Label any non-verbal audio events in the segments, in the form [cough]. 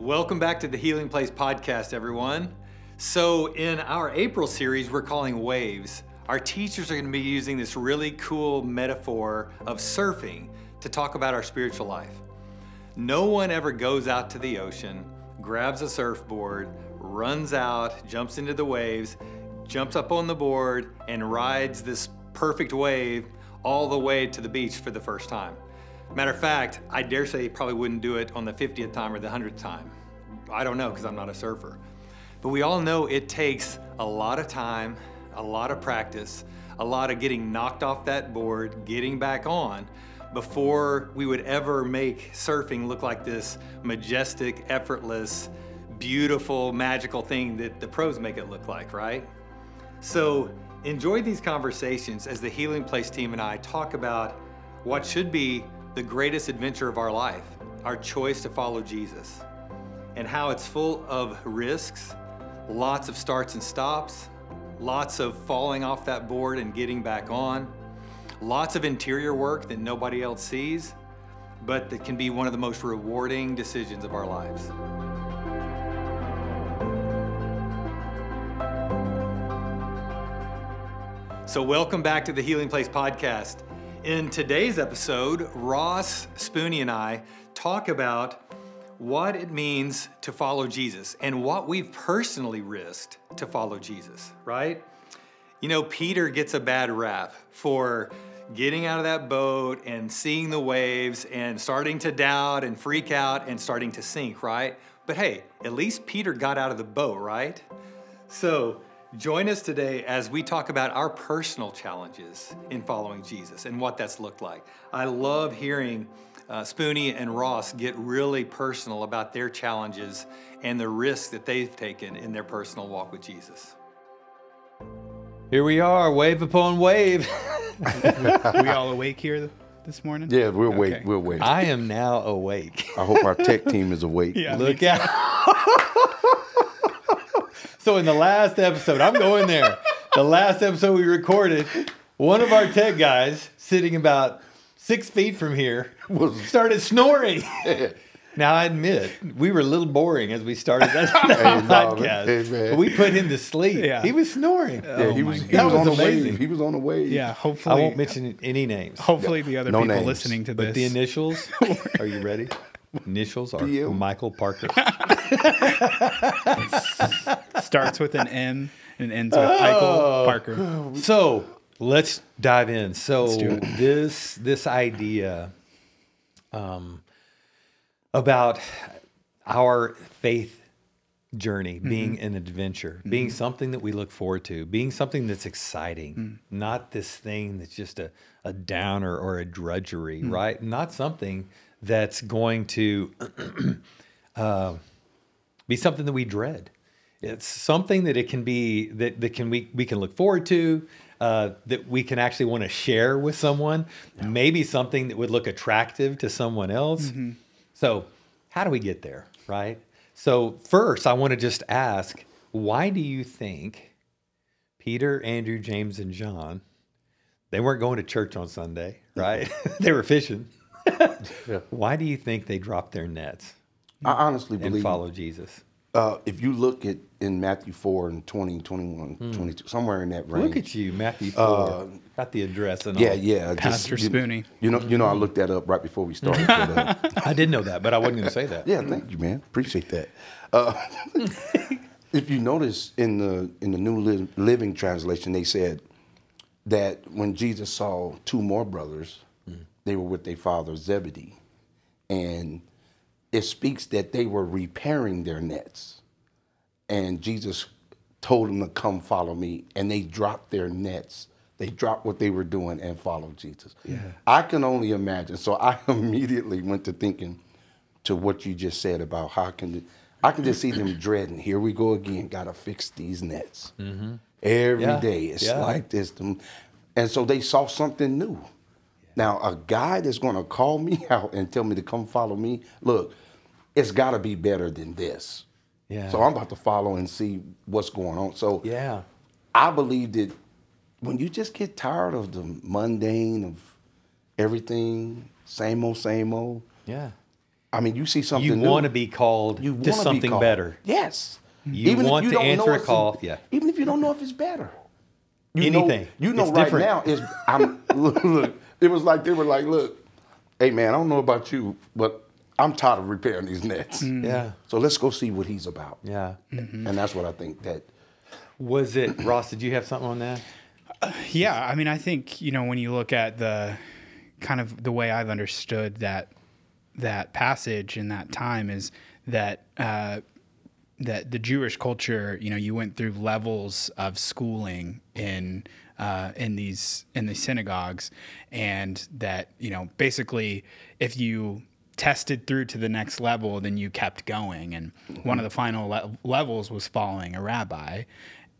Welcome back to the Healing Place podcast, everyone. So, in our April series, we're calling Waves. Our teachers are going to be using this really cool metaphor of surfing to talk about our spiritual life. No one ever goes out to the ocean, grabs a surfboard, runs out, jumps into the waves, jumps up on the board, and rides this perfect wave all the way to the beach for the first time. Matter of fact, I dare say he probably wouldn't do it on the 50th time or the 100th time. I don't know because I'm not a surfer. But we all know it takes a lot of time, a lot of practice, a lot of getting knocked off that board, getting back on before we would ever make surfing look like this majestic, effortless, beautiful, magical thing that the pros make it look like, right? So enjoy these conversations as the Healing Place team and I talk about what should be the greatest adventure of our life, our choice to follow Jesus, and how it's full of risks, lots of starts and stops, lots of falling off that board and getting back on, lots of interior work that nobody else sees, but that can be one of the most rewarding decisions of our lives. So, welcome back to the Healing Place podcast. In today's episode, Ross Spooney and I talk about what it means to follow Jesus and what we've personally risked to follow Jesus, right? You know, Peter gets a bad rap for getting out of that boat and seeing the waves and starting to doubt and freak out and starting to sink, right? But hey, at least Peter got out of the boat, right? So, Join us today as we talk about our personal challenges in following Jesus and what that's looked like. I love hearing uh, Spooney and Ross get really personal about their challenges and the risks that they've taken in their personal walk with Jesus. Here we are, wave upon wave. [laughs] we all awake here this morning? Yeah, we're awake. Okay. We're awake. I am now awake. I hope our tech team is awake. Yeah, Look out. [laughs] So in the last episode, I'm going there. the last episode we recorded, one of our tech guys sitting about six feet from here [laughs] started snoring. Now I admit we were a little boring as we started that, [laughs] [laughs] hey, podcast. Hey, but we put him to sleep. Yeah. He was snoring. Yeah, oh he was, he was, was, on amazing. the wave. He was on the wave. Yeah, hopefully I won't mention any names. Hopefully the other no people names. listening to this. But the initials, are you ready? Initials are DM. Michael Parker. Starts with an N and ends with Michael oh. Parker. So let's dive in. So this this idea um, about our faith journey mm-hmm. being an adventure, mm-hmm. being something that we look forward to, being something that's exciting, mm. not this thing that's just a, a downer or a drudgery, mm. right? Not something that's going to [clears throat] uh, be something that we dread. It's something that it can be that, that can we, we can look forward to, uh, that we can actually want to share with someone, yeah. maybe something that would look attractive to someone else. Mm-hmm. So, how do we get there, right? So, first, I want to just ask why do you think Peter, Andrew, James, and John, they weren't going to church on Sunday, right? [laughs] they were fishing yeah. [laughs] Why do you think they dropped their nets? I honestly believe and follow Jesus. Uh, if you look at in Matthew 4 and 20, 21, hmm. 22, somewhere in that range. Look at you, Matthew 4. Uh, Got the address and yeah, all. Yeah, yeah. Pastor just, Spooney. You, know, you know, I looked that up right before we started. but, uh, [laughs] I did know that, but I wasn't going to say that. Yeah, thank you, man. Appreciate that. Uh, [laughs] if you notice in the in the New Living Translation, they said that when Jesus saw two more brothers, mm. they were with their father Zebedee and it speaks that they were repairing their nets. And Jesus told them to come follow me, and they dropped their nets. They dropped what they were doing and followed Jesus. Yeah. I can only imagine. So I [laughs] immediately went to thinking to what you just said about how can I can just see them dreading. Here we go again. Got to fix these nets. Mm-hmm. Every yeah. day it's yeah. like this. And so they saw something new. Now, a guy that's going to call me [laughs] out and tell me to come follow me, look, it's got to be better than this. Yeah. So I'm about to follow and see what's going on. So yeah, I believe that when you just get tired of the mundane of everything, same old, same old. Yeah. I mean, you see something You want to be called you to wanna be something called. better. Yes. You if want to don't answer know a call, [laughs] yeah. Even if you don't know if it's better. You know- Anything. you know It's right different. now is I'm [laughs] look, it was like they were like, look, hey man, I don't know about you, but I'm tired of repairing these nets. Mm-hmm. Yeah. So let's go see what he's about. Yeah. Mm-hmm. And that's what I think that Was it Ross? Did you have something on that? Uh, yeah, I mean, I think you know when you look at the kind of the way I've understood that that passage in that time is that uh, that the Jewish culture, you know, you went through levels of schooling in uh, in these in the synagogues, and that you know basically if you tested through to the next level, then you kept going, and one of the final le- levels was following a rabbi.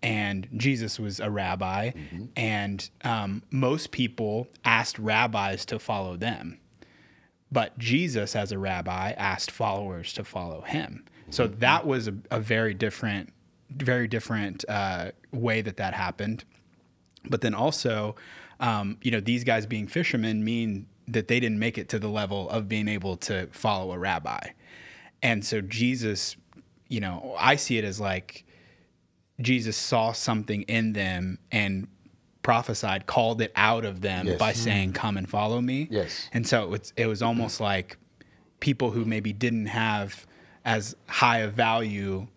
And Jesus was a rabbi, and um, most people asked rabbis to follow them. But Jesus, as a rabbi, asked followers to follow him. So that was a, a very different, very different uh, way that that happened. But then also, um, you know, these guys being fishermen mean that they didn't make it to the level of being able to follow a rabbi. And so Jesus, you know, I see it as like Jesus saw something in them and prophesied, called it out of them Yes. by saying, "Come and follow me." Yes. And so it was, it was almost like people who maybe didn't have as high a value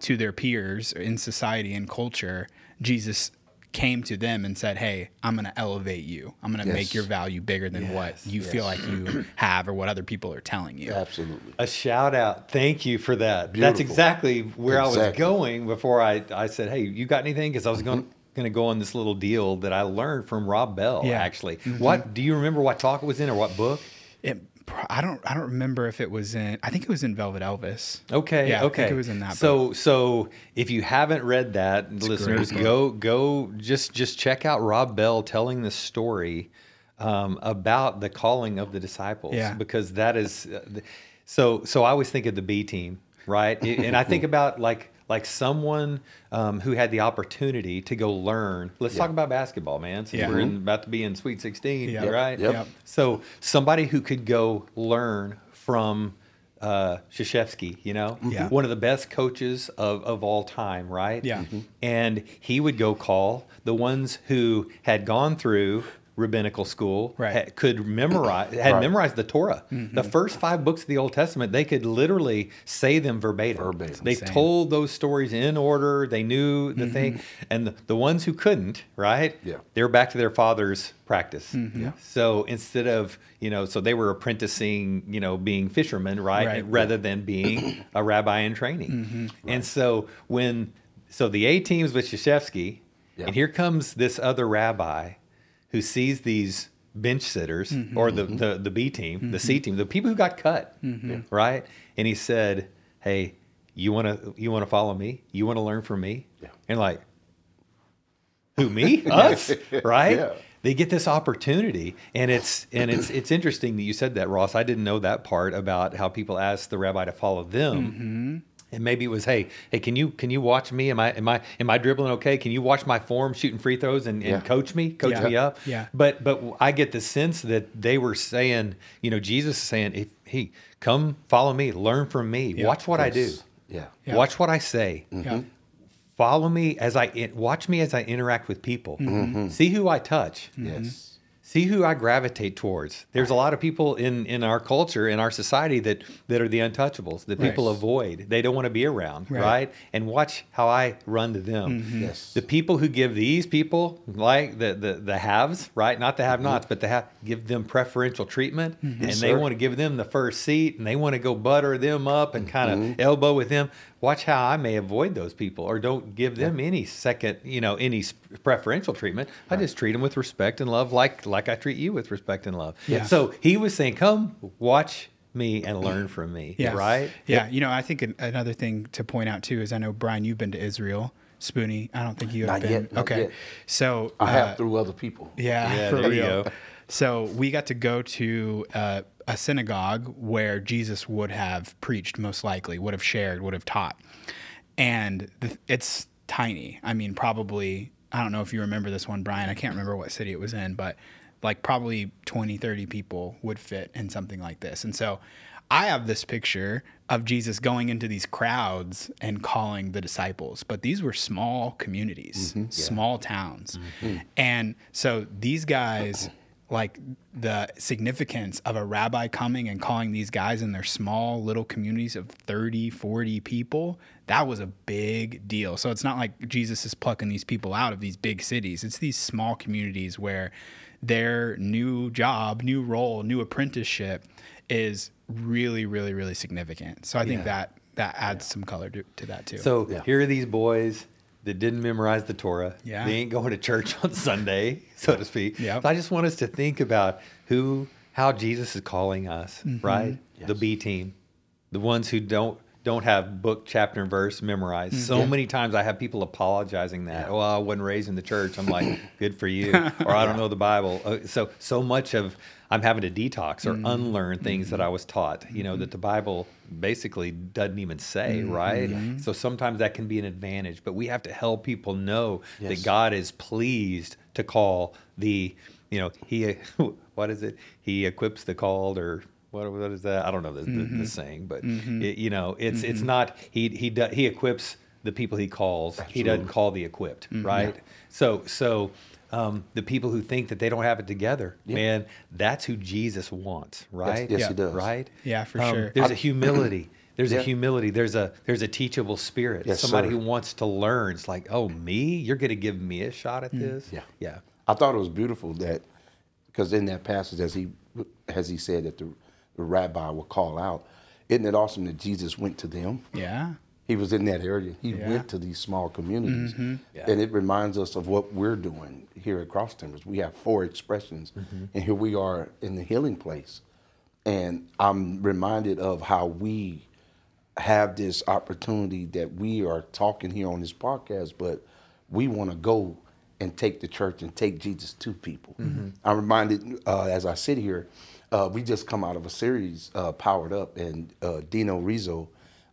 to their peers in society and culture, Jesus came to them and said, "Hey, I'm going to elevate you. I'm going to Yes. make your value bigger than what you feel like you [clears throat] have or what other people are telling you." absolutely. A shout out. Thank you for that. That's exactly where I was going before I, I said, hey, you got anything? Because I was going, going to go on this little deal that I learned from Rob Bell, Yeah. actually. Mm-hmm. What do you remember what talk it was in or what book? It, pro- I don't I don't remember if it was in I think it was in Velvet Elvis. Okay. Yeah, I okay. think it was in that So so if you haven't read that, listeners, go go just just check out Rob Bell telling the story um, about the calling of the disciples. Yeah. Because that is uh, so so I always think of the B team, right? and I think about like like someone um, who had the opportunity to go learn. Let's talk about basketball, man. Since Yeah. we're in, about to be in Sweet 16, Yeah. right? Yep. Yep. So somebody who could go learn from uh, Krzyzewski, you know, Yeah. one of the best coaches of, of all time, right? Yeah. Mhm. And he would go call the ones who had gone through rabbinical school, Right. ha- could memorize, [clears throat] had Right. memorized the Torah. The first five books of the Old Testament, they could literally say them verbatim. Verbatim. They Insane. told those stories in order. They knew the thing. And the, the ones who couldn't, right? Yeah. They were back to their father's practice. Mm-hmm. Yeah. So instead of, you know, so they were apprenticing, you know, being fishermen, right? Right. Rather than being a [clears throat] rabbi in training. Mm-hmm. And so when, so the A team's with Krzyzewski, Yeah. and here comes this other rabbi who sees these bench sitters Mm-hmm. or the, the, the B team, the C team, the people who got cut, Mm-hmm. right? And he said, Hey, you want to, you want to follow me? You want to learn from me? Yeah. And like, who me [laughs] us right Yeah. they get this opportunity and it's and it's it's interesting that you said that ross i didn't know that part about how people ask the rabbi to follow them and maybe it was hey hey can you can you watch me am i am i am i dribbling okay can you watch my form shooting free throws and, and Yeah. coach me coach Yeah. me up Yeah. but but i get the sense that they were saying you know jesus is saying if he come follow me learn from me Yeah. watch what i do Yeah. Yeah. watch what i say mm-hmm. Yeah. follow me as I watch me as I interact with people. Mm-hmm. See who I touch. Yes. See who I gravitate towards. There's a lot of people in in our culture, in our society that that are the untouchables, that people Right. avoid. They don't want to be around, right? Right. And watch how I run to them. Mm-hmm. Yes. The people who give these people like the the, the haves, right? Not the have-nots, mm-hmm. but the have give them preferential treatment, mm-hmm. and Yes, they sir. want to give them the first seat, and they want to go butter them up and kind of elbow with them. Watch how I may avoid those people, or don't give them any second, you know, any preferential treatment. I just treat them with respect and love, like like I treat you with respect and love. Yeah. So he was saying, "Come watch me and learn from me." Yeah. Right. Yeah. You know, I think an, another thing to point out too is I know Brian, you've been to Israel. Spoonie, I don't think you have Not been. yet, not okay. yet. So I have uh, through other people. Yeah, Yeah, for there you real. go. So we got to go to uh, a synagogue where Jesus would have preached, most likely, would have shared, would have taught. And the, it's tiny. I mean, probably, I don't know if you remember this one, Brian. I can't remember what city it was in, but like probably 20, 30 people would fit in something like this. And so I have this picture of Jesus going into these crowds and calling the disciples, but these were small communities, mm-hmm. small towns. Mm-hmm. And so these guys, like the significance of a rabbi coming and calling these guys in their small little communities of 30, 40 people, that was a big deal. So it's not like Jesus is plucking these people out of these big cities, it's these small communities where their new job, new role, new apprenticeship is really, really, really significant. So I think that that adds some color to, to that too. So Yeah. here are these boys that didn't memorize the Torah. Yeah. They ain't going to church [laughs] on Sunday, so to speak. Yep. So I just want us to think about who, how Jesus is calling us, Mm-hmm. right? The B team, the ones who don't don't have book, chapter, and verse memorized. Mm-hmm. So many times I have people apologizing that, oh, I wasn't raised in the church. I'm like, [coughs] good for you, [laughs] or I don't know the Bible. Uh, So so much of I'm having to detox or Mm-hmm. unlearn things that I was taught. You know that the Bible basically doesn't even say, Mm-hmm. right? So sometimes that can be an advantage, but we have to help people know Yes. that God is pleased to call the, you know, he, [laughs] what is it? He equips the called or. What, what is that? I don't know the, the, the mm-hmm. saying, but mm-hmm. it, you know, it's it's mm-hmm. not he he do, he equips the people he calls. He doesn't call the equipped, right? So so um, the people who think that they don't have it together, man, that's who Jesus wants, right? yes, he does. Right? Yeah, for Um, sure. There's a humility. [clears throat] There's Yeah. a humility. There's a there's a teachable spirit. Yes, Somebody sir. who wants to learn. It's like, oh, me? You're going to give me a shot at mm. this? Yeah. Yeah. I thought it was beautiful that because in that passage, as he as he said that the, the rabbi would call out, isn't it awesome that Jesus went to them? yeah. He was in that area. He Yeah. went to these small communities, mm-hmm. Yeah. and it reminds us of what we're doing here at Cross Timbers. We have four expressions, mm-hmm. and here we are in the healing place. And I'm reminded of how we have this opportunity that we are talking here on this podcast, but we want to go and take the church and take Jesus to people. Mm-hmm. I'm reminded uh, as I sit here, uh, we just come out of a series, uh, Powered Up, and uh, Dino Rizzo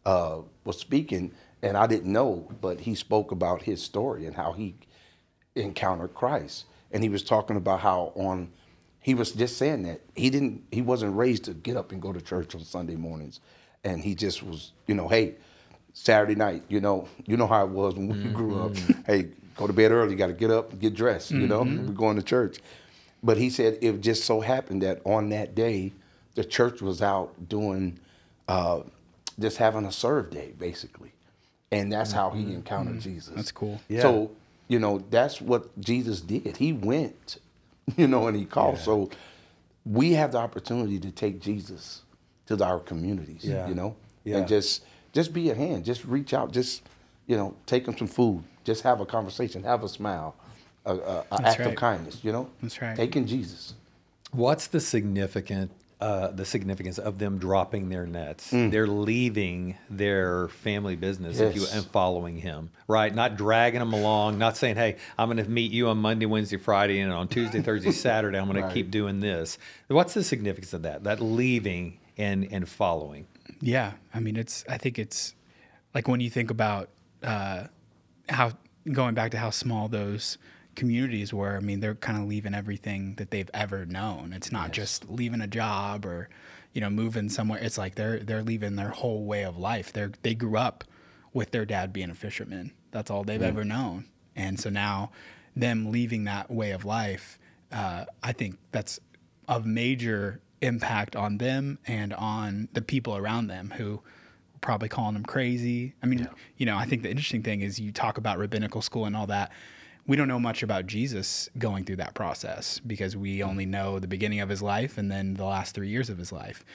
uh, was speaking, and I didn't know, but he spoke about his story and how he encountered Christ. And he was talking about how on he was just saying that he didn't he wasn't raised to get up and go to church on Sunday mornings. And he just was, you know, hey, Saturday night, you know, you know how it was when we [laughs] grew up. Hey, go to bed early, you gotta get up and get dressed, you know, we're going to church. But he said it just so happened that on that day, the church was out doing uh, just having a serve day, basically. And that's how he encountered Jesus. That's cool. Yeah. So, you know, that's what Jesus did. He went, [laughs] you know, and he called. So we have the opportunity to take Jesus to our communities, Yeah. you know, Yeah. and just just be a hand, just reach out, just you know, take them some food, just have a conversation, have a smile, a, a, a act right. of kindness, you know. That's right. Taking Jesus. What's the significant uh, the significance of them dropping their nets? Mm. They're leaving their family business if you, and following him, right? Not dragging them along, not saying, "Hey, I'm going to meet you on Monday, Wednesday, Friday, and on Tuesday, [laughs] Thursday, Saturday, I'm going to keep doing this." What's the significance of that? That leaving and and following. Yeah, I mean, it's. I think it's like when you think about uh, how going back to how small those communities were. I mean, they're kind of leaving everything that they've ever known. It's not just leaving a job or you know moving somewhere. It's like they're they're leaving their whole way of life. They're they grew up with their dad being a fisherman. That's all they've ever known, and so now them leaving that way of life, uh, I think that's of major impact on them and on the people around them who probably calling them crazy. I mean, you know, I think the interesting thing is you talk about rabbinical school and all that. We don't know much about Jesus going through that process because we mm-hmm. only know the beginning of his life and then the last three years of his life.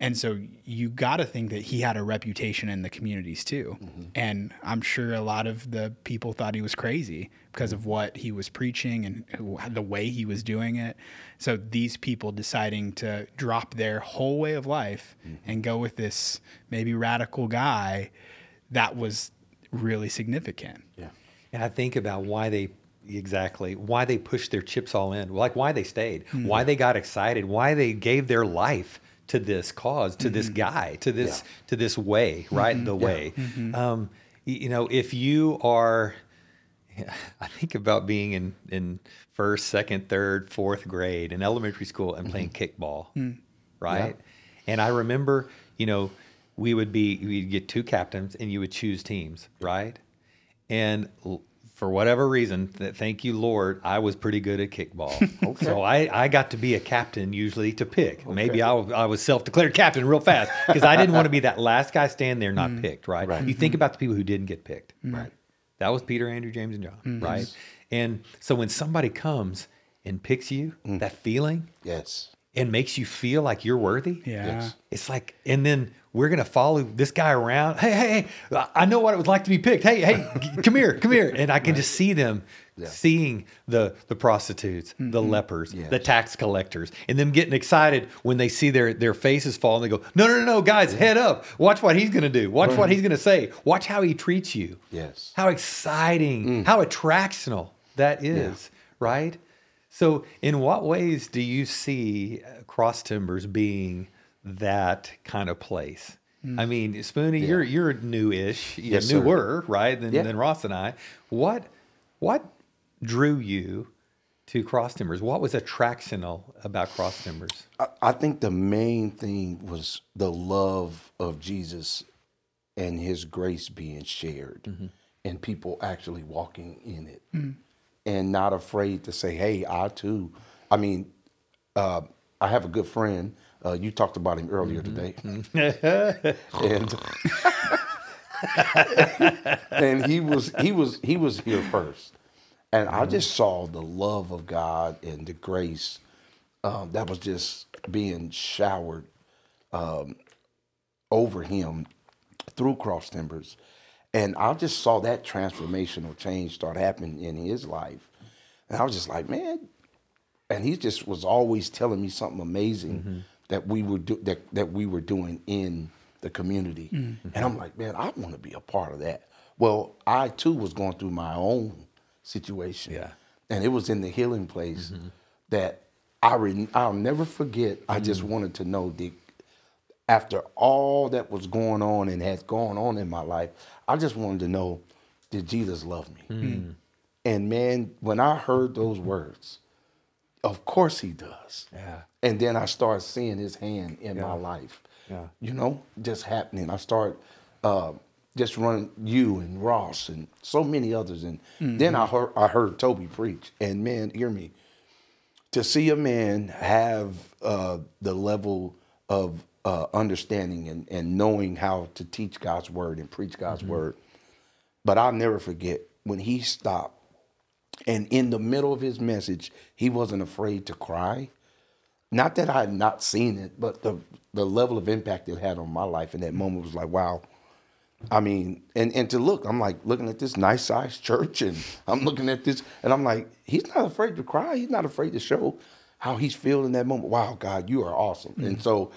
And so you got to think that he had a reputation in the communities too. Mm-hmm. And I'm sure a lot of the people thought he was crazy because of mm-hmm. what he was preaching and the way he was doing it. So these people deciding to drop their whole way of life and go with this maybe radical guy, that was really significant. Yeah. And I think about why they exactly why they pushed their chips all in, like why they stayed, hmm. why they got excited, why they gave their life to this cause, to this hmm. guy, to this Yeah. to this way, right? Hmm. The way. Um, you know, if you are, [laughs] I think about being in in first, second, third, fourth grade in elementary school and playing kickball, right? And I remember you know, we would be we'd get two captains and you would choose teams, right? And for whatever reason, th- thank you, Lord, I was pretty good at kickball. [laughs] okay. So I, I got to be a captain usually to pick. Maybe I, was self declared captain real fast because I didn't want to be that last guy standing there not mm-hmm. picked, right? Right. You think mm-hmm. about the people who didn't get picked. Mm-hmm. Right. That was Peter, Andrew, James, and John, right? And so when somebody comes and picks you, mm. that feeling, Yes. And makes you feel like you're worthy. Yeah. Yes. It's like, and then we're gonna follow this guy around. Hey, hey, hey! I know what it was like to be picked. Hey, hey, [laughs] come here, come here. And I can just see them seeing the the prostitutes, the mm-hmm. lepers, Yes. the tax collectors, and them getting excited when they see their their faces fall and they go, no, no, no, no, guys, head up! Watch what he's gonna do. Watch what he's gonna say. Watch how he treats you. Yes. How exciting! Mm. How attractional that is, right? So, in what ways do you see uh, Cross Timbers being that kind of place? Hmm. I mean, Spoonie, you're you're new-ish, you Yes, sir. newer, right, than, Yeah. than Ross and I. What what drew you to Cross Timbers? What was attractional about Cross Timbers? I, I think the main thing was the love of Jesus and his grace being shared mm-hmm. and people actually walking in it mm-hmm. And not afraid to say, hey, I too. I mean, uh, I have a good friend. Uh, you talked about him earlier today. and [laughs] and he was he was he was here first. And I just saw the love of God and the grace um, that was just being showered um, over him through Cross Timbers. And I just saw that transformational change start happening in his life. And I was just like, man, and he just was always telling me something amazing mm-hmm. that we were do, that, that we were doing in the community. Mm-hmm. And I'm like, man, I want to be a part of that. Well, I too was going through my own situation. Yeah. And it was in the healing place mm-hmm. that I re- I'll never forget. I just wanted to know the after all that was going on and had gone on in my life, I just wanted to know, did Jesus love me? And man, when I heard those words, of course he does. Yeah. And then I started seeing his hand in my life. Yeah. You know, just happening. I started uh, just running you and Ross and so many others. And then I heard I heard Toby preach. And man, hear me. To see a man have uh, the level of uh, understanding and, and knowing how to teach God's word and preach God's word. But I'll never forget when he stopped and in the middle of his message, he wasn't afraid to cry. Not that I had not seen it, but the the level of impact it had on my life in that moment was like, wow. I mean, and and to look, I'm like looking at this nice sized [laughs] church, and I'm looking at this, and I'm like, he's not afraid to cry. He's not afraid to show how he's feeling in that moment. Wow, God, you are awesome. And so,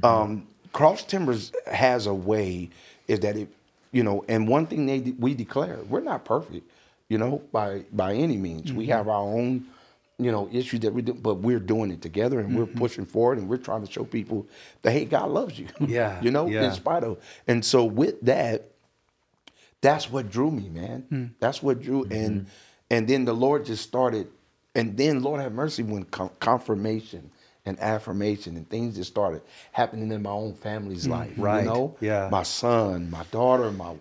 Mm-hmm. um, Cross Timbers has a way is that it, you know, and one thing they we declare, we're not perfect, you know, by by any means. We mm-hmm. have our own, you know, issues that we do, but we're doing it together and we're mm-hmm. pushing forward and we're trying to show people that hey, God loves you. [laughs] Yeah, you know, yeah. in spite of. And so with that, that's what drew me, man. Hmm. That's what drew, and and then the Lord just started, and then Lord have mercy when con- confirmation and affirmation and things just started happening in my own family's life. Right, You know, yeah. my son, my daughter, my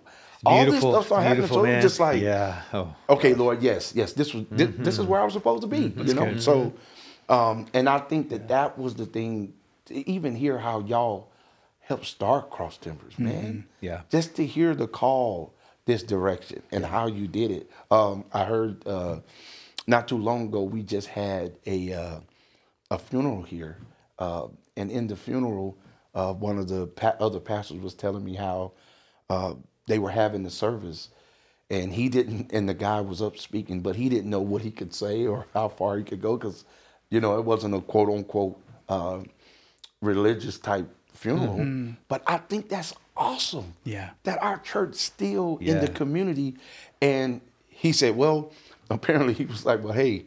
all this stuff started happening. So man. just like, yeah. Oh. okay, Lord, yes, yes, this was thi- this, is where I was supposed to be, you know. So, um, and I think that that was the thing. To even hear how y'all helped start Cross Timbers, man. Yeah. Just to hear the call this direction and how you did it. Um, I heard uh, not too long ago we just had a uh, a funeral here, uh, and in the funeral, uh, one of the pa- other pastors was telling me how uh, they were having the service, and he didn't, and the guy was up speaking, but he didn't know what he could say or [laughs] how far he could go because, you know, it wasn't a quote unquote uh, religious type funeral. But I think that's awesome. Yeah. that our church still in the community, and he said, well, [laughs] apparently he was like, well, hey.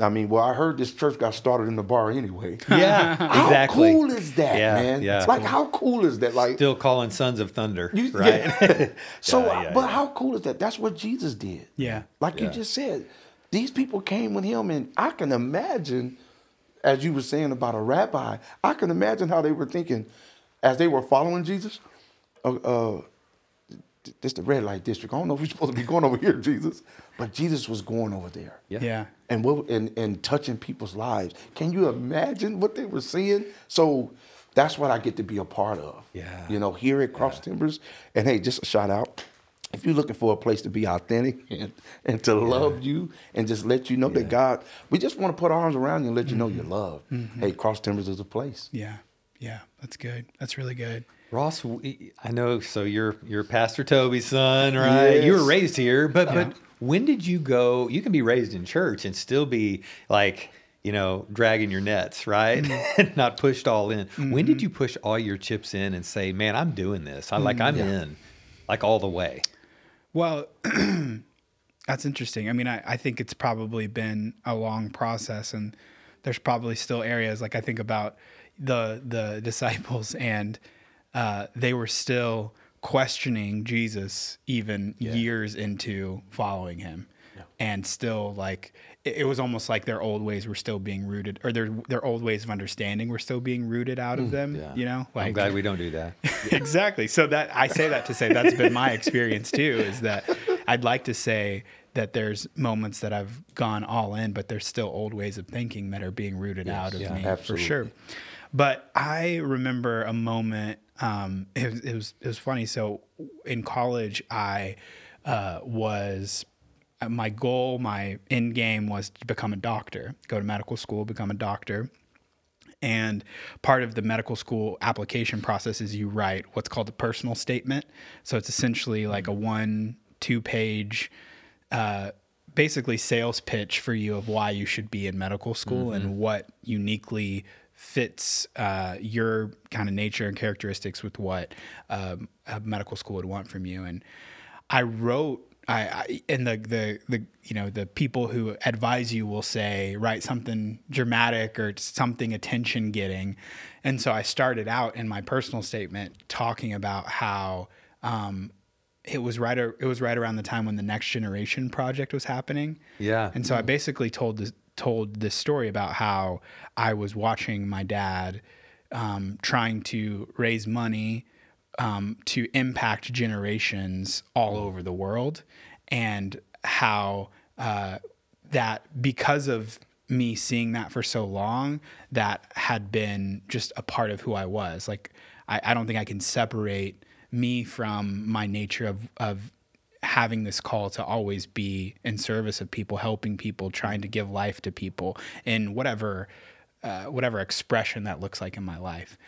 I mean, well, I heard this church got started in the bar anyway. [laughs] Yeah, How exactly. cool is that, Yeah, man? yeah. Like, how cool is that? Like, Still calling Sons of Thunder, you- right? yeah. [laughs] [laughs] so, Yeah, yeah, but yeah. how cool is that? That's what Jesus did. Yeah. Like you just said, these people came with him, and I can imagine, as you were saying about a rabbi, I can imagine how they were thinking, as they were following Jesus, uh, uh, this the red light district. I don't know if we're [laughs] supposed to be going over here, Jesus, but Jesus was going over there. Yeah. Yeah. And what and, and touching people's lives. Can you imagine what they were seeing? So that's what I get to be a part of. Yeah. You know, here at Cross Timbers. And hey, just a shout out. If you're looking for a place to be authentic [laughs] and, and to love you and just let you know that God, we just want to put our arms around you and let you know mm-hmm. you're loved. Mm-hmm. Hey, Cross Timbers is a place. Yeah. Yeah. That's good. That's really good. Ross, I know. So you're you're Pastor Toby's son, right? You were raised here, but but when did you go? You can be raised in church and still be like you know dragging your nets, right? Mm-hmm. [laughs] and not pushed all in. When did mm-hmm. you push all your chips in and say, "Man, I'm doing this. I like I'm mm-hmm. in, like all the way." Well, [clears throat] that's interesting. I mean, I, I think it's probably been a long process, and there's probably still areas like I think about the the [laughs] disciples, and uh, they were still questioning Jesus even years into following him, and still like it, it was almost like their old ways were still being rooted, or their their old ways of understanding were still being rooted out of them. Yeah. You know, like I'm glad we don't do that. [laughs] exactly. So that I say that to say that's been my experience too. Is that I'd like to say that there's moments that I've gone all in, but there's still old ways of thinking that are being rooted out of yeah, me absolutely. for sure. But I remember a moment. Um, it, was, it was it was funny. So in college, I uh, was uh, my goal, my end game was to become a doctor, go to medical school, become a doctor. And part of the medical school application process is you write what's called a personal statement. So it's essentially like a one, two page, uh, basically sales pitch for you of why you should be in medical school and what uniquely fits uh, your kind of nature and characteristics with what um, a medical school would want from you. And I wrote I, I and the the the you know the people who advise you will say write something dramatic or something attention getting, and so I started out in my personal statement talking about how um, it was right it was right around the time when the Next Generation project was happening. Yeah. and so I basically told this told this story about how I was watching my dad um, trying to raise money um, to impact generations all over the world, and how uh, that because of me seeing that for so long, that had been just a part of who I was. Like I, I don't think I can separate me from my nature of of having this call to always be in service of people, helping people, trying to give life to people in whatever uh, whatever expression that looks like in my life.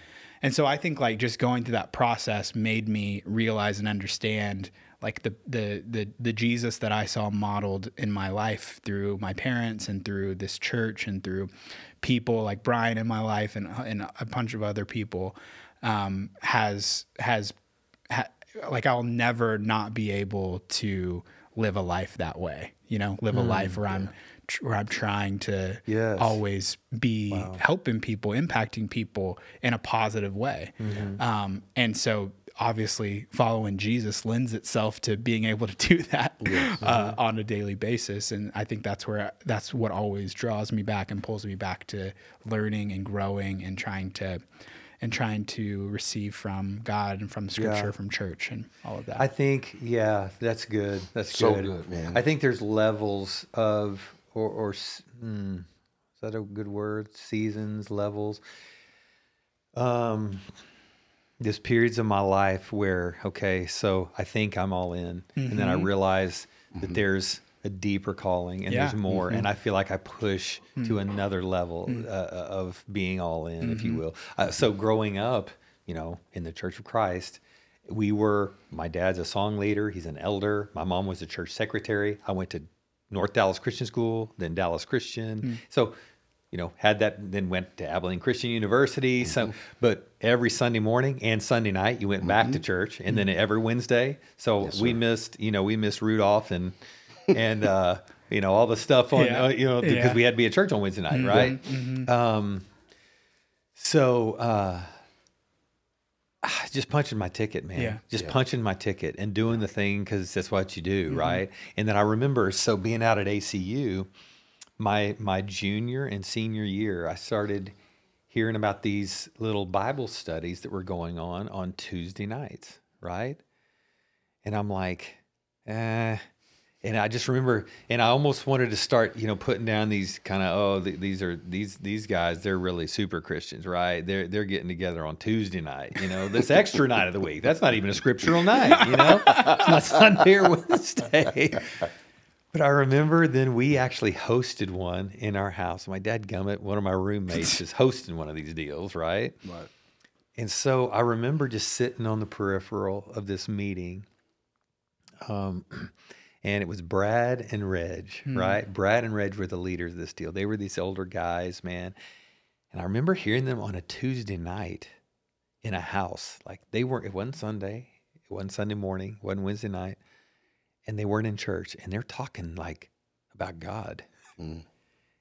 And so I think like just going through that process made me realize and understand like the the the the Jesus that I saw modeled in my life through my parents and through this church and through people like Brian in my life and and a bunch of other people um, has has ha- like I'll never not be able to live a life that way. You know, live a life where I'm tr- where I'm trying to Yes. always be helping people, impacting people in a positive way. Um, and so obviously following Jesus lends itself to being able to [laughs] do that uh, on a daily basis. And I think that's where that's what always draws me back and pulls me back to learning and growing and trying to and trying to receive from God and from Scripture, Yeah. from church, and all of that. I think, yeah, that's good. That's So good. good, man. I think there's levels of, or, or s- hmm, is that a good word? Seasons, levels. Um, there's periods of my life where, okay, so I think I'm all in, and then I realize that there's a deeper calling and Yeah. there's more, and mm-hmm. I feel like I push hmm. to another level hmm. uh, uh, of being all in, if you mm-hmm. will. Uh, so growing up, you know, in the Church of Christ, we were. My dad's a song leader; he's an elder. My mom was a church secretary. I went to North Dallas Christian School, then Dallas Christian. Hmm. So you know, had that, then went to Abilene Christian University. So, mm-hmm. but every Sunday morning and Sunday night, you went back to church, and then every Wednesday. So we missed, you know, we missed Rudolph and and uh, you know all the stuff on, Yeah. uh, you know, because Yeah. we had to be at church on Wednesday night, right? Um, so uh, ah, just punching my ticket, man. Yeah. Just Yeah. punching my ticket and doing the thing because that's what you do, right? And then I remember, so being out at ACU, my my junior and senior year, I started hearing about these little Bible studies that were going on on Tuesday nights, right? And I'm like, eh. And I just remember, and I almost wanted to start, you know, putting down these kind of, oh, th- these are these these guys. They're really super Christians, right? They're they're getting together on Tuesday night, you know, this extra night of the week. That's not even a scriptural night, you know, it's not Sunday or Wednesday. But I remember then we actually hosted one in our house. My dad Gummit, one of my roommates, is hosting one of these deals, right? Right. And so I remember just sitting on the peripheral of this meeting. Um, and it was Brad and Reg, right? Brad and Reg were the leaders of this deal. They were these older guys, man. And I remember hearing them on a Tuesday night in a house. Like they weren't, it wasn't Sunday, it wasn't Sunday morning, it wasn't Wednesday night. And they weren't in church. And they're talking like about God. Mm.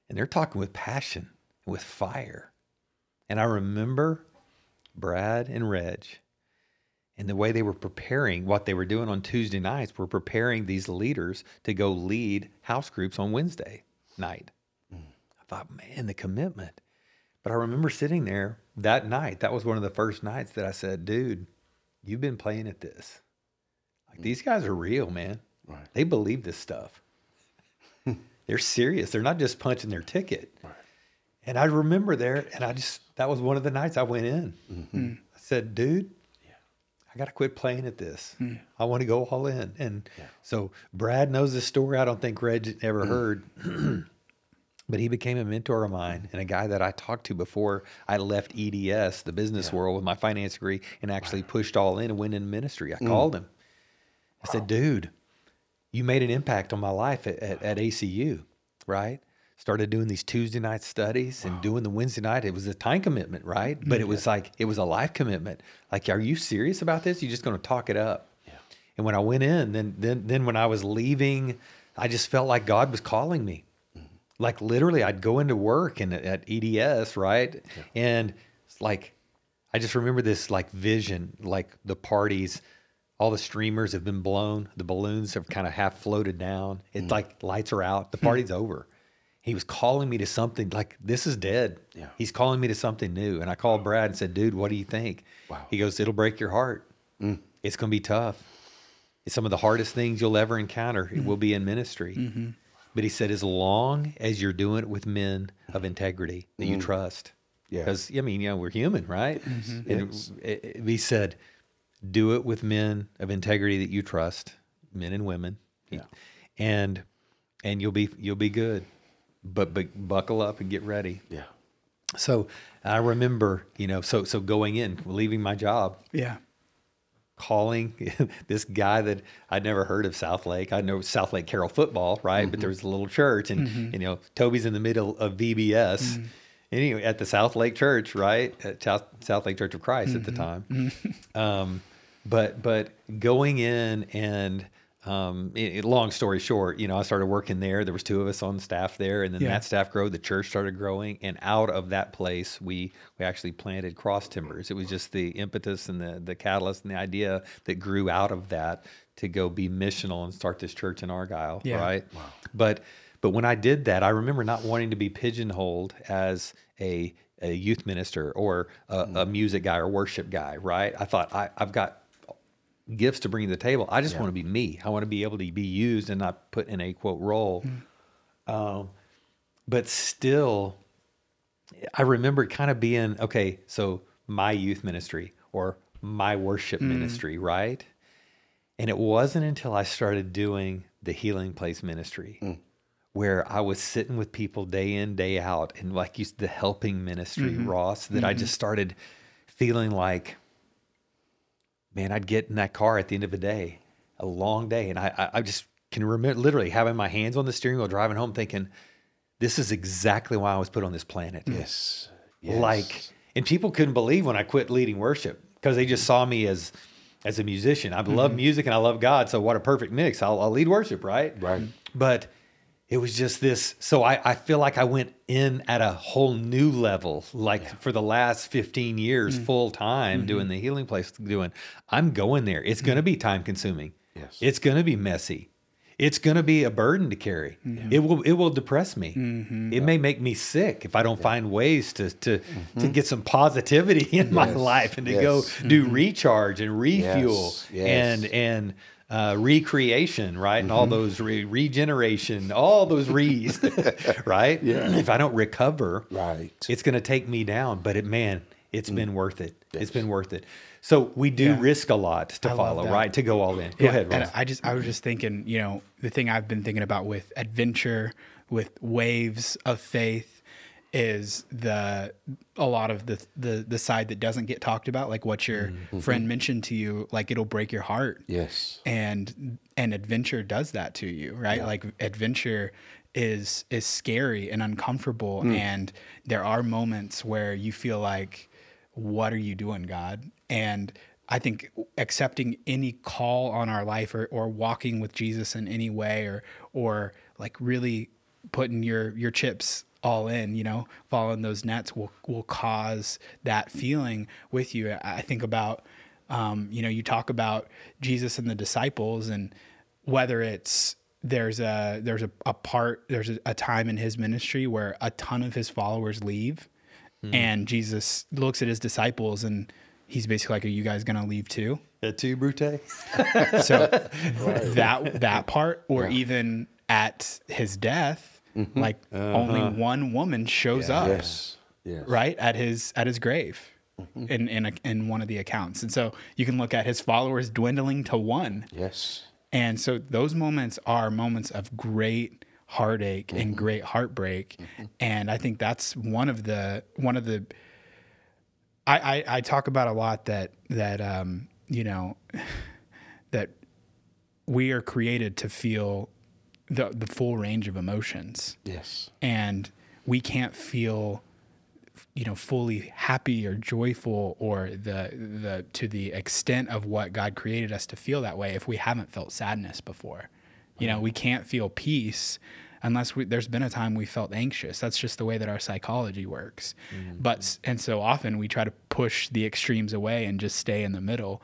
And they're talking with passion, with fire. And I remember Brad and Reg and the way they were preparing what they were doing on Tuesday nights were preparing these leaders to go lead house groups on Wednesday night. I thought, man, the commitment. But I remember sitting there that night. That was one of the first nights that I said, dude, you've been playing at this. Like mm. these guys are real, man. Right. They believe this stuff. [laughs] They're serious. They're not just punching their ticket. Right. And I remember there, and I just, that was one of the nights I went in. Mm-hmm. I said, dude, I got to quit playing at this. Hmm. I want to go all in. And so Brad knows this story. I don't think Reg ever hmm. heard. [clears throat] but he became a mentor of mine and a guy that I talked to before I left EDS, the business world, with my finance degree, and actually pushed all in and went in ministry. I hmm. called him. I said, dude, you made an impact on my life at, at, at ACU, right? Started doing these Tuesday night studies and doing the Wednesday night. It was a time commitment, right? But it was like, it was a life commitment. Like, are you serious about this? You're just going to talk it up. Yeah. And when I went in, then, then, then when I was leaving, I just felt like God was calling me. Mm-hmm. Like literally, I'd go into work and at EDS, right? And it's like, I just remember this like vision, like the parties, all the streamers have been blown, the balloons have kind of half floated down. It's mm-hmm. like lights are out, the hmm. party's over. He was calling me to something like this is dead. Yeah. He's calling me to something new. And I called Brad and said, dude, what do you think? Wow. He goes, it'll break your heart. Mm. It's going to be tough. It's some of the hardest things you'll ever encounter. It will be in ministry. Mm-hmm. But he said, as long as you're doing it with men of integrity that you mm. trust. Yeah. Because, I mean, you know, we're human, right? Mm-hmm. And Yes. it- it- he said, do it with men of integrity that you trust, men and women. Yeah. And and you'll be you'll be good. But but buckle up and get ready. Yeah. So I remember, you know, so so going in, leaving my job, Yeah. calling [laughs] this guy that I'd never heard of Southlake. I know Southlake Carroll football, right? But mm-hmm. there was a little church, and mm-hmm. you know Toby's in the middle of VBS. Mm-hmm. Anyway, at the Southlake Church, right? At South, Southlake Church of Christ at the time. [laughs] Um, but but going in and um, i- i- long story short, you know, I started working there. There was two of us on staff there, and then Yeah. that staff grew. The church started growing, and out of that place, we we actually planted cross timbers. It was just the impetus and the the catalyst and the idea that grew out of that to go be missional and start this church in Argyle, Yeah. right? But but when I did that, I remember not wanting to be pigeonholed as a a youth minister or a, a music guy or worship guy, right? I thought I, I've got gifts to bring to the table. I just want to be me. I want to be able to be used and not put in a quote role. Hmm. Um, but still, I remember kind of being okay. So my youth ministry or my worship hmm. ministry, right? And it wasn't until I started doing the healing place ministry hmm. where I was sitting with people day in, day out, and like you, the helping ministry, mm-hmm. Ross, that I mm-hmm. just started feeling like, man, I'd get in that car at the end of the day, a long day, and I, I, I just can remember literally having my hands on the steering wheel, driving home, thinking, this is exactly why I was put on this planet. Yes. yes. Like, and people couldn't believe when I quit leading worship because they just saw me as as a musician. I love mm-hmm. music and I love God, so what a perfect mix. I'll, I'll lead worship, right? Right. But it was just this. So I, I feel like I went in at a whole new level, like for the last 15 years, mm. full time doing mm-hmm. the healing place, doing, I'm going there. It's going to mm-hmm. be time consuming. Yes. It's going to be messy. it's going to be a burden to carry. Mm-hmm. It will it will depress me. Mm-hmm. It may make me sick if I don't find ways to to to get some positivity [laughs] in my life and to Yes. go do Mm-hmm. recharge and refuel Yes. Yes. and and uh, recreation, right? And all Mm-hmm. those re- regeneration, all those re's, [laughs] right? Yeah. If I don't recover, Right. it's going to take me down. But it, man, it's been worth it. It's Mm. Yes. been worth it. So we do Yeah. risk a lot to I follow, right? To go all in. Go ahead, and I just I was just thinking, you know, the thing I've been thinking about with adventure, with waves of faith, is the a lot of the the the side that doesn't get talked about, like what your Mm-hmm. friend mentioned to you, like it'll break your heart. Yes. and and adventure does that to you right like adventure is is scary and uncomfortable and there are moments where you feel like what are you doing god and i think accepting any call on our life or, or walking with jesus in any way or or like really putting your your chips all in you know following those nets will will cause that feeling with you i I think about um, you know, you talk about Jesus and the disciples, and whether it's there's a there's a, a part there's a, a time in his ministry where a ton of his followers leave, and Jesus looks at his disciples and he's basically like, "Are you guys gonna leave too?" Et tu, Brute? So [laughs] that that part, or even at his death, like only one woman shows up Yes. Yes. right at his at his grave Mm-hmm. in in, a, in one of the accounts and so you can look at his followers dwindling to one Yes. and so those moments are moments of great heartache Mm-hmm. and great heartbreak and i think that's one of the one of the I, I i talk about a lot that that um you know [sighs] that we are created to feel the the full range of emotions Yes. and we can't feel you know fully happy or joyful or the the to the extent of what God created us to feel that way if we haven't felt sadness before. You know, we can't feel peace unless we, there's been a time we felt anxious. That's just the way that our psychology works. Mm-hmm. But and so often we try to push the extremes away and just stay in the middle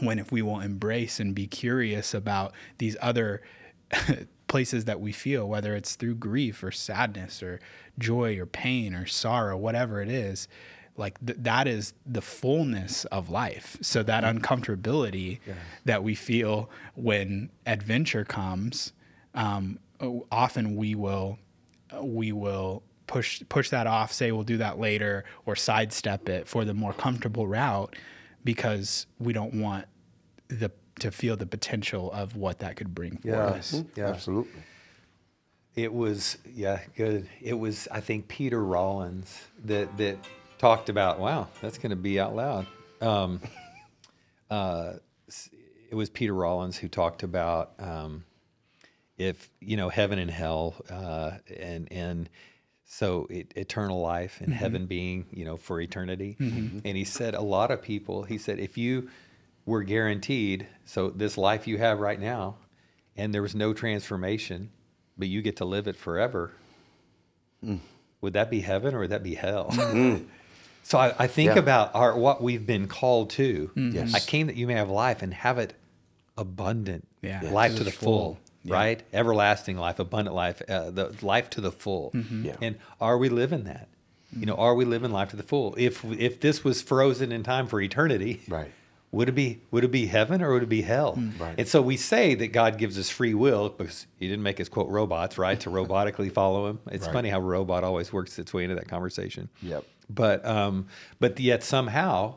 when if we will embrace and be curious about these other [laughs] places that we feel whether it's through grief or sadness or joy or pain or sorrow whatever it is like th- that is the fullness of life. So that uncomfortability that we feel when adventure comes um, often we will we will push push that off say we'll do that later or sidestep it for the more comfortable route because we don't want the to feel the potential of what that could bring for Yeah. us. Yeah. Absolutely. It was yeah, good. It was I think Peter Rollins that that talked about. Wow, that's going to be out loud. Um, [laughs] uh, it was Peter Rollins who talked about um, if you know heaven and hell, uh, and and so it, eternal life and heaven being you know for eternity. And he said a lot of people. He said if you were guaranteed, so this life you have right now, and there was no transformation, but you get to live it forever. Hmm. Would that be heaven or would that be hell? Hmm. [laughs] so I, I think Yeah. about our what we've been called to. Mm-hmm. Yes. I came that you may have life and have it abundant. Yeah. Life To to the the full. full. Yeah. Right? Everlasting life, abundant life, uh, the life to the full. Mm-hmm. Yeah. And are we living that? You know, mm-hmm. are we living life to the full? If if this was frozen in time for eternity, Right. Would it be would it be heaven or would it be hell? Hmm. Right. And so we say that God gives us free will because He didn't make us quote robots, right? To [laughs] robotically follow Him. It's Right. funny how a robot always works its way into that conversation. Yep. But um, but yet somehow,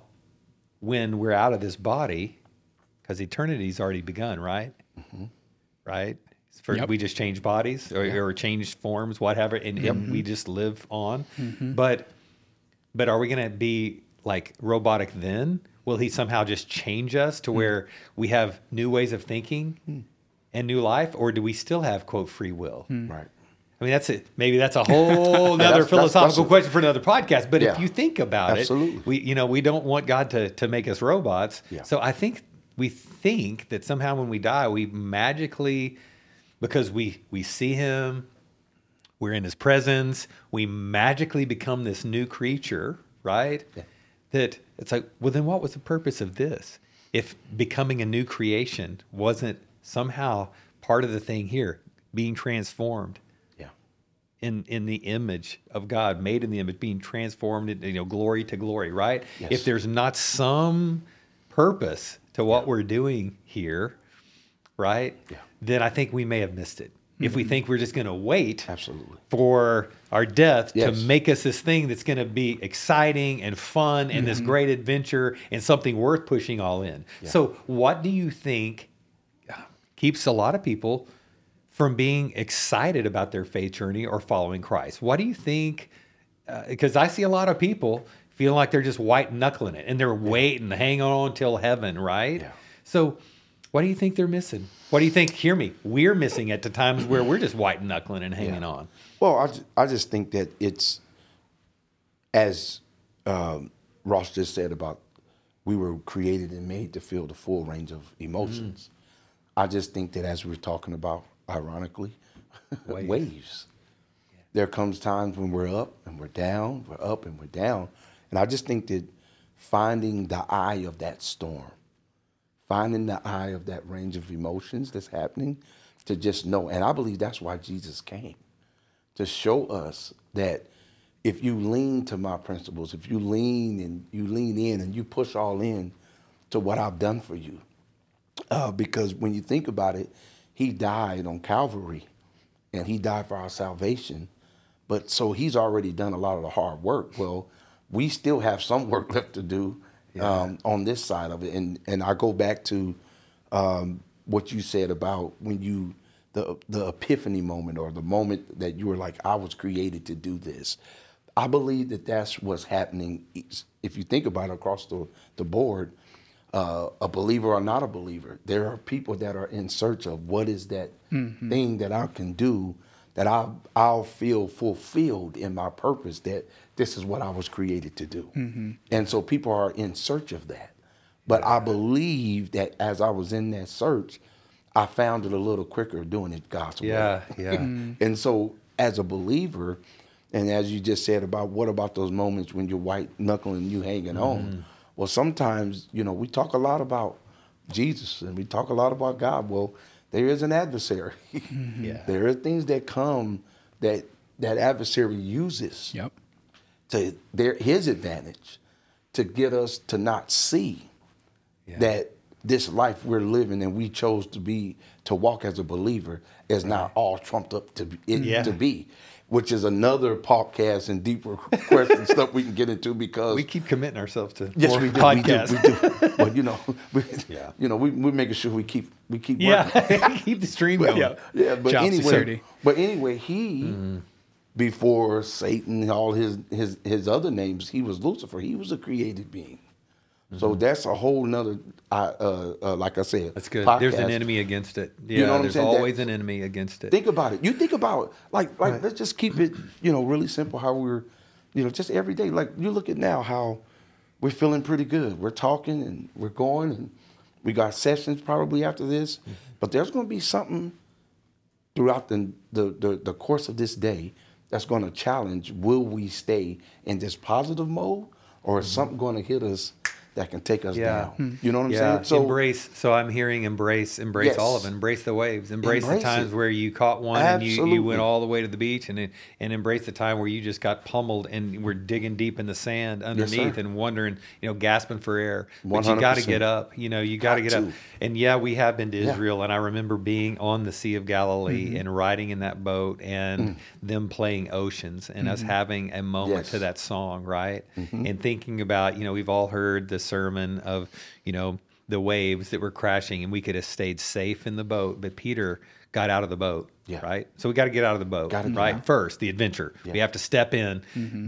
when we're out of this body, because eternity's already begun, right? Mm-hmm. Right. For, Yep. We just change bodies or, or change forms, whatever, and, and mm-hmm. we just live on. Mm-hmm. But but are we going to be like robotic then? Will he somehow just change us to hmm. where we have new ways of thinking hmm. and new life, or do we still have quote free will? Hmm. Right. I mean, that's it. Maybe that's a whole [laughs] that's- other that's- philosophical that's a- question for another podcast. But if you think about Absolutely. it, we you know we don't want God to to make us robots. Yeah. So I think we think that somehow when we die, we magically because we we see Him, we're in His presence, we magically become this new creature, right? That it's like, well, then what was the purpose of this? If becoming a new creation wasn't somehow part of the thing here, being transformed Yeah. in in the image of God, made in the image, being transformed into you know glory to glory, right? Yes. If there's not some purpose to what we're doing here, right? Yeah. Then I think we may have missed it. If we mm-hmm. think we're just going to wait Absolutely. for our death Yes. to make us this thing that's going to be exciting and fun and this mm-hmm. great adventure and something worth pushing all in. So, what do you think keeps a lot of people from being excited about their faith journey or following Christ? What do you think? Uh, because I see a lot of people feeling like they're just white knuckling it and they're waiting, hanging on till heaven, right? Yeah. So, what do you think they're missing? What do you think? Hear me. We're missing at the times where we're just white knuckling and hanging Yeah. on. Well, I, ju- I just think that it's, as um, Ross just said about we were created and made to feel the full range of emotions. I just think that as we're talking about, ironically, [laughs] Waves. waves. There comes times when we're up and we're down, we're up and we're down. And I just think that finding the eye of that storm, finding the eye of that range of emotions that's happening, to just know. And I believe that's why Jesus came to show us that if you lean to my principles, if you lean and you lean in and you push all in to what I've done for you, uh, because when you think about it, he died on Calvary and he died for our salvation. But so he's already done a lot of the hard work. Well, we still have some work [laughs] left to do um, on this side of it. And and I go back to um, what you said about when you the the epiphany moment or the moment that you were like, I was created to do this. I believe that that's what's happening. If you think about it across the, the board, uh, a believer or not a believer, there are people that are in search of what is that thing that I can do that I'll, I'll feel fulfilled in my purpose that this is what I was created to do. Mm-hmm. And so people are in search of that. But I believe that as I was in that search, I found it a little quicker doing it God's way. Yeah, yeah. [laughs] And so, as a believer, and as you just said about what about those moments when you're white knuckling, you hanging on? Mm-hmm. Well, sometimes you know we talk a lot about Jesus and we talk a lot about God. Well, there is an adversary. Mm-hmm. [laughs] Yeah. there are things that come that that adversary uses Yep. To their his advantage to get us to not see Yeah. that this life we're living and we chose to be to walk as a believer is not all trumped up to be, it Yeah. to be which is another podcast and deeper question stuff we can get into because We keep committing ourselves to yes more we do, podcasts. we do we do but you know [laughs] we, Yeah. you know we, we're making sure we keep we keep working. yeah, [laughs] keep the stream going. Yeah. Yeah, but Job anyway, security. but anyway, he Mm-hmm. Before Satan, all his his his other names, he was Lucifer. He was a created being. So that's a whole nother, uh, uh, uh, like I said, Mm-hmm. That's good. There's an enemy against it. Yeah, You know what I'm there's saying? That- always an enemy against it. Think about it. You think about like like let's just keep it, you know, really simple. How we're, you know, just every day. Like you look at now how we're feeling pretty good. We're talking and we're going and we got sessions probably after this, Mm-hmm. but there's going to be something throughout the, the the the course of this day that's going to challenge. Will we stay in this positive mode, or is mm-hmm. something going to hit us that can take us Mm-hmm. Yeah. down? You know what I'm yeah, saying? So embrace. So I'm hearing embrace, embrace all of it. Embrace the waves. Embrace, Embrace the times it. where you caught one and you, you went all the way to the beach, and then- and embrace the time where you just got pummeled and we're digging deep in the sand underneath sir. and wondering, you know, gasping for air. But you got to get up. You know, you got to Got get up. And yeah, we have been to Yeah. Israel, and I remember being on the Sea of Galilee Mm-hmm. and riding in that boat and them playing oceans and us having a moment Mm. Yes. Mm-hmm. to that song, right? And thinking about, you know, we've all heard the sermon of, you know, the waves that were crashing and we could have stayed safe in the boat, but Peter got out of the boat, Yeah. right? So we got to get out of the boat, Gotta right? First, the adventure. We have to step in.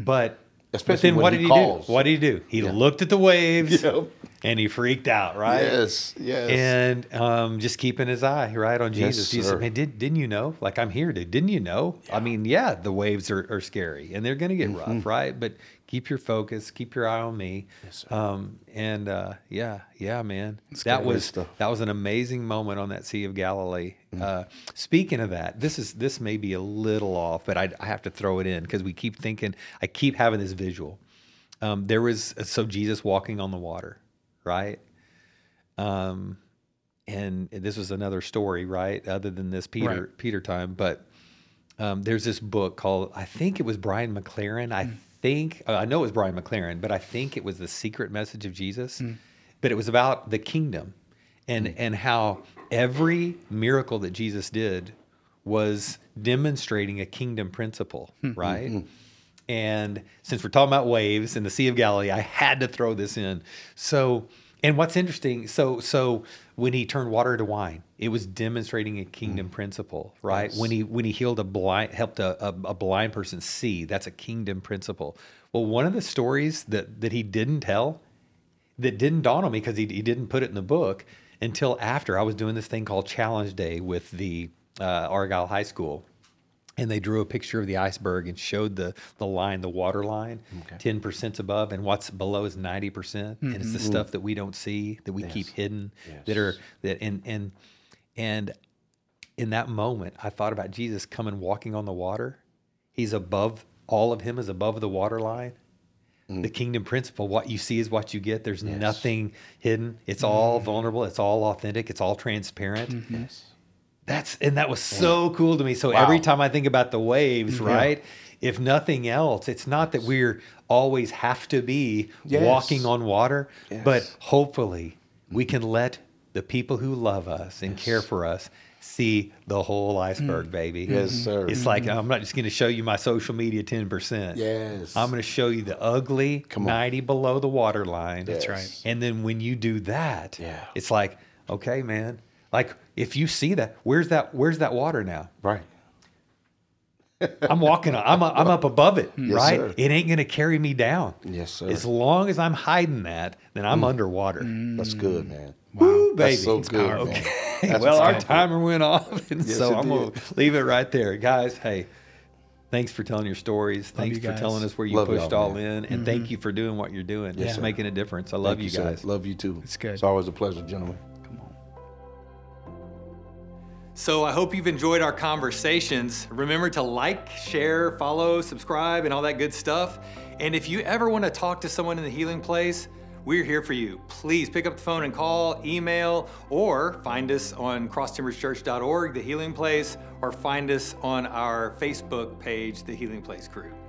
But but Especially then when what he did he calls. do? What did he do? He Yeah. looked at the waves [laughs] Yep. and he freaked out, right? Yes, yes. And um, just keeping his eye right on Yes, Jesus. Jesus "Man, did didn't you know? Like I'm here, dude. Didn't you know? I mean, yeah, the waves are, are scary and they're gonna get Mm-hmm. rough, right? But keep your focus, keep your eye on me. Yes, sir. Um, and uh, yeah, yeah, man, that was stuff. that was an amazing moment on that Sea of Galilee. Mm-hmm. Uh, speaking of that, this is this may be a little off, but I, I have to throw it in because we keep thinking. I keep having this visual. Um, there was so Jesus walking on the water, right? Um, and this was another story, right? Other than this Peter Right. Peter time, but um, there's this book called I think it was Brian McLaren. I think uh, I know it was Brian McLaren, but I think it was the Secret Message of Jesus. Hmm. But it was about the kingdom and hmm. and how every miracle that Jesus did was demonstrating a kingdom principle, hmm, right? And since we're talking about waves in the Sea of Galilee, I had to throw this in. So, and what's interesting, so so when he turned water to wine, it was demonstrating a kingdom principle, right? When he when he healed a blind, helped a, a, a blind person see, that's a kingdom principle. Well, one of the stories that that he didn't tell, that didn't dawn on me because he, he didn't put it in the book until after I was doing this thing called Challenge Day with the uh, Argyle High School and they drew a picture of the iceberg and showed the the line, the water line, ten percent above, and what's below is ninety percent, and it's the mm-hmm. stuff that we don't see that we keep hidden, that are that and and and in that moment, I thought about Jesus coming walking on the water. He's above all of him is above the water line. Mm. The kingdom principle, what you see is what you get. There's nothing hidden. It's all mm-hmm. vulnerable. It's all authentic. It's all transparent. Mm-hmm. Yes. That's and that was so cool to me. So every time I think about the waves, right? If nothing else, it's not that we're always have to be Yes. walking on water, but hopefully we can let the people who love us and care for us see the whole iceberg, mm. baby. Yes, sir. It's mm-hmm. like I'm not just going to show you my social media 10%. Yes. I'm going to show you the ugly Come 90 below the water line. That's right. And then when you do that, Yeah. it's like, okay, man. Like if you see that, where's that? Where's that water now? Right. [laughs] I'm walking. I'm I'm up above it, right? sir. It ain't gonna carry me down. Yes, sir. As long as I'm hiding that, then I'm mm. underwater. Mm. That's good, man. Woo, baby. That's so good, powerful. man. Okay. That's [laughs] well, our powerful. timer went off, [laughs] and Yes, so I'm gonna leave it right there, guys. Hey, thanks for telling your stories. Thanks you for telling us where you Love pushed y'all, all man. in, and mm-hmm. thank you for doing what you're doing. Yes, it's sir. making a difference. I love Thank you sir. guys. Love you too. It's good. It's always a pleasure, gentlemen. So I hope you've enjoyed our conversations. Remember to like, share, follow, subscribe, and all that good stuff. And if you ever want to talk to someone in the healing place, we're here for you. Please pick up the phone and call, email, or find us on crosstimberschurch.org, The Healing Place, or find us on our Facebook page, The Healing Place Group.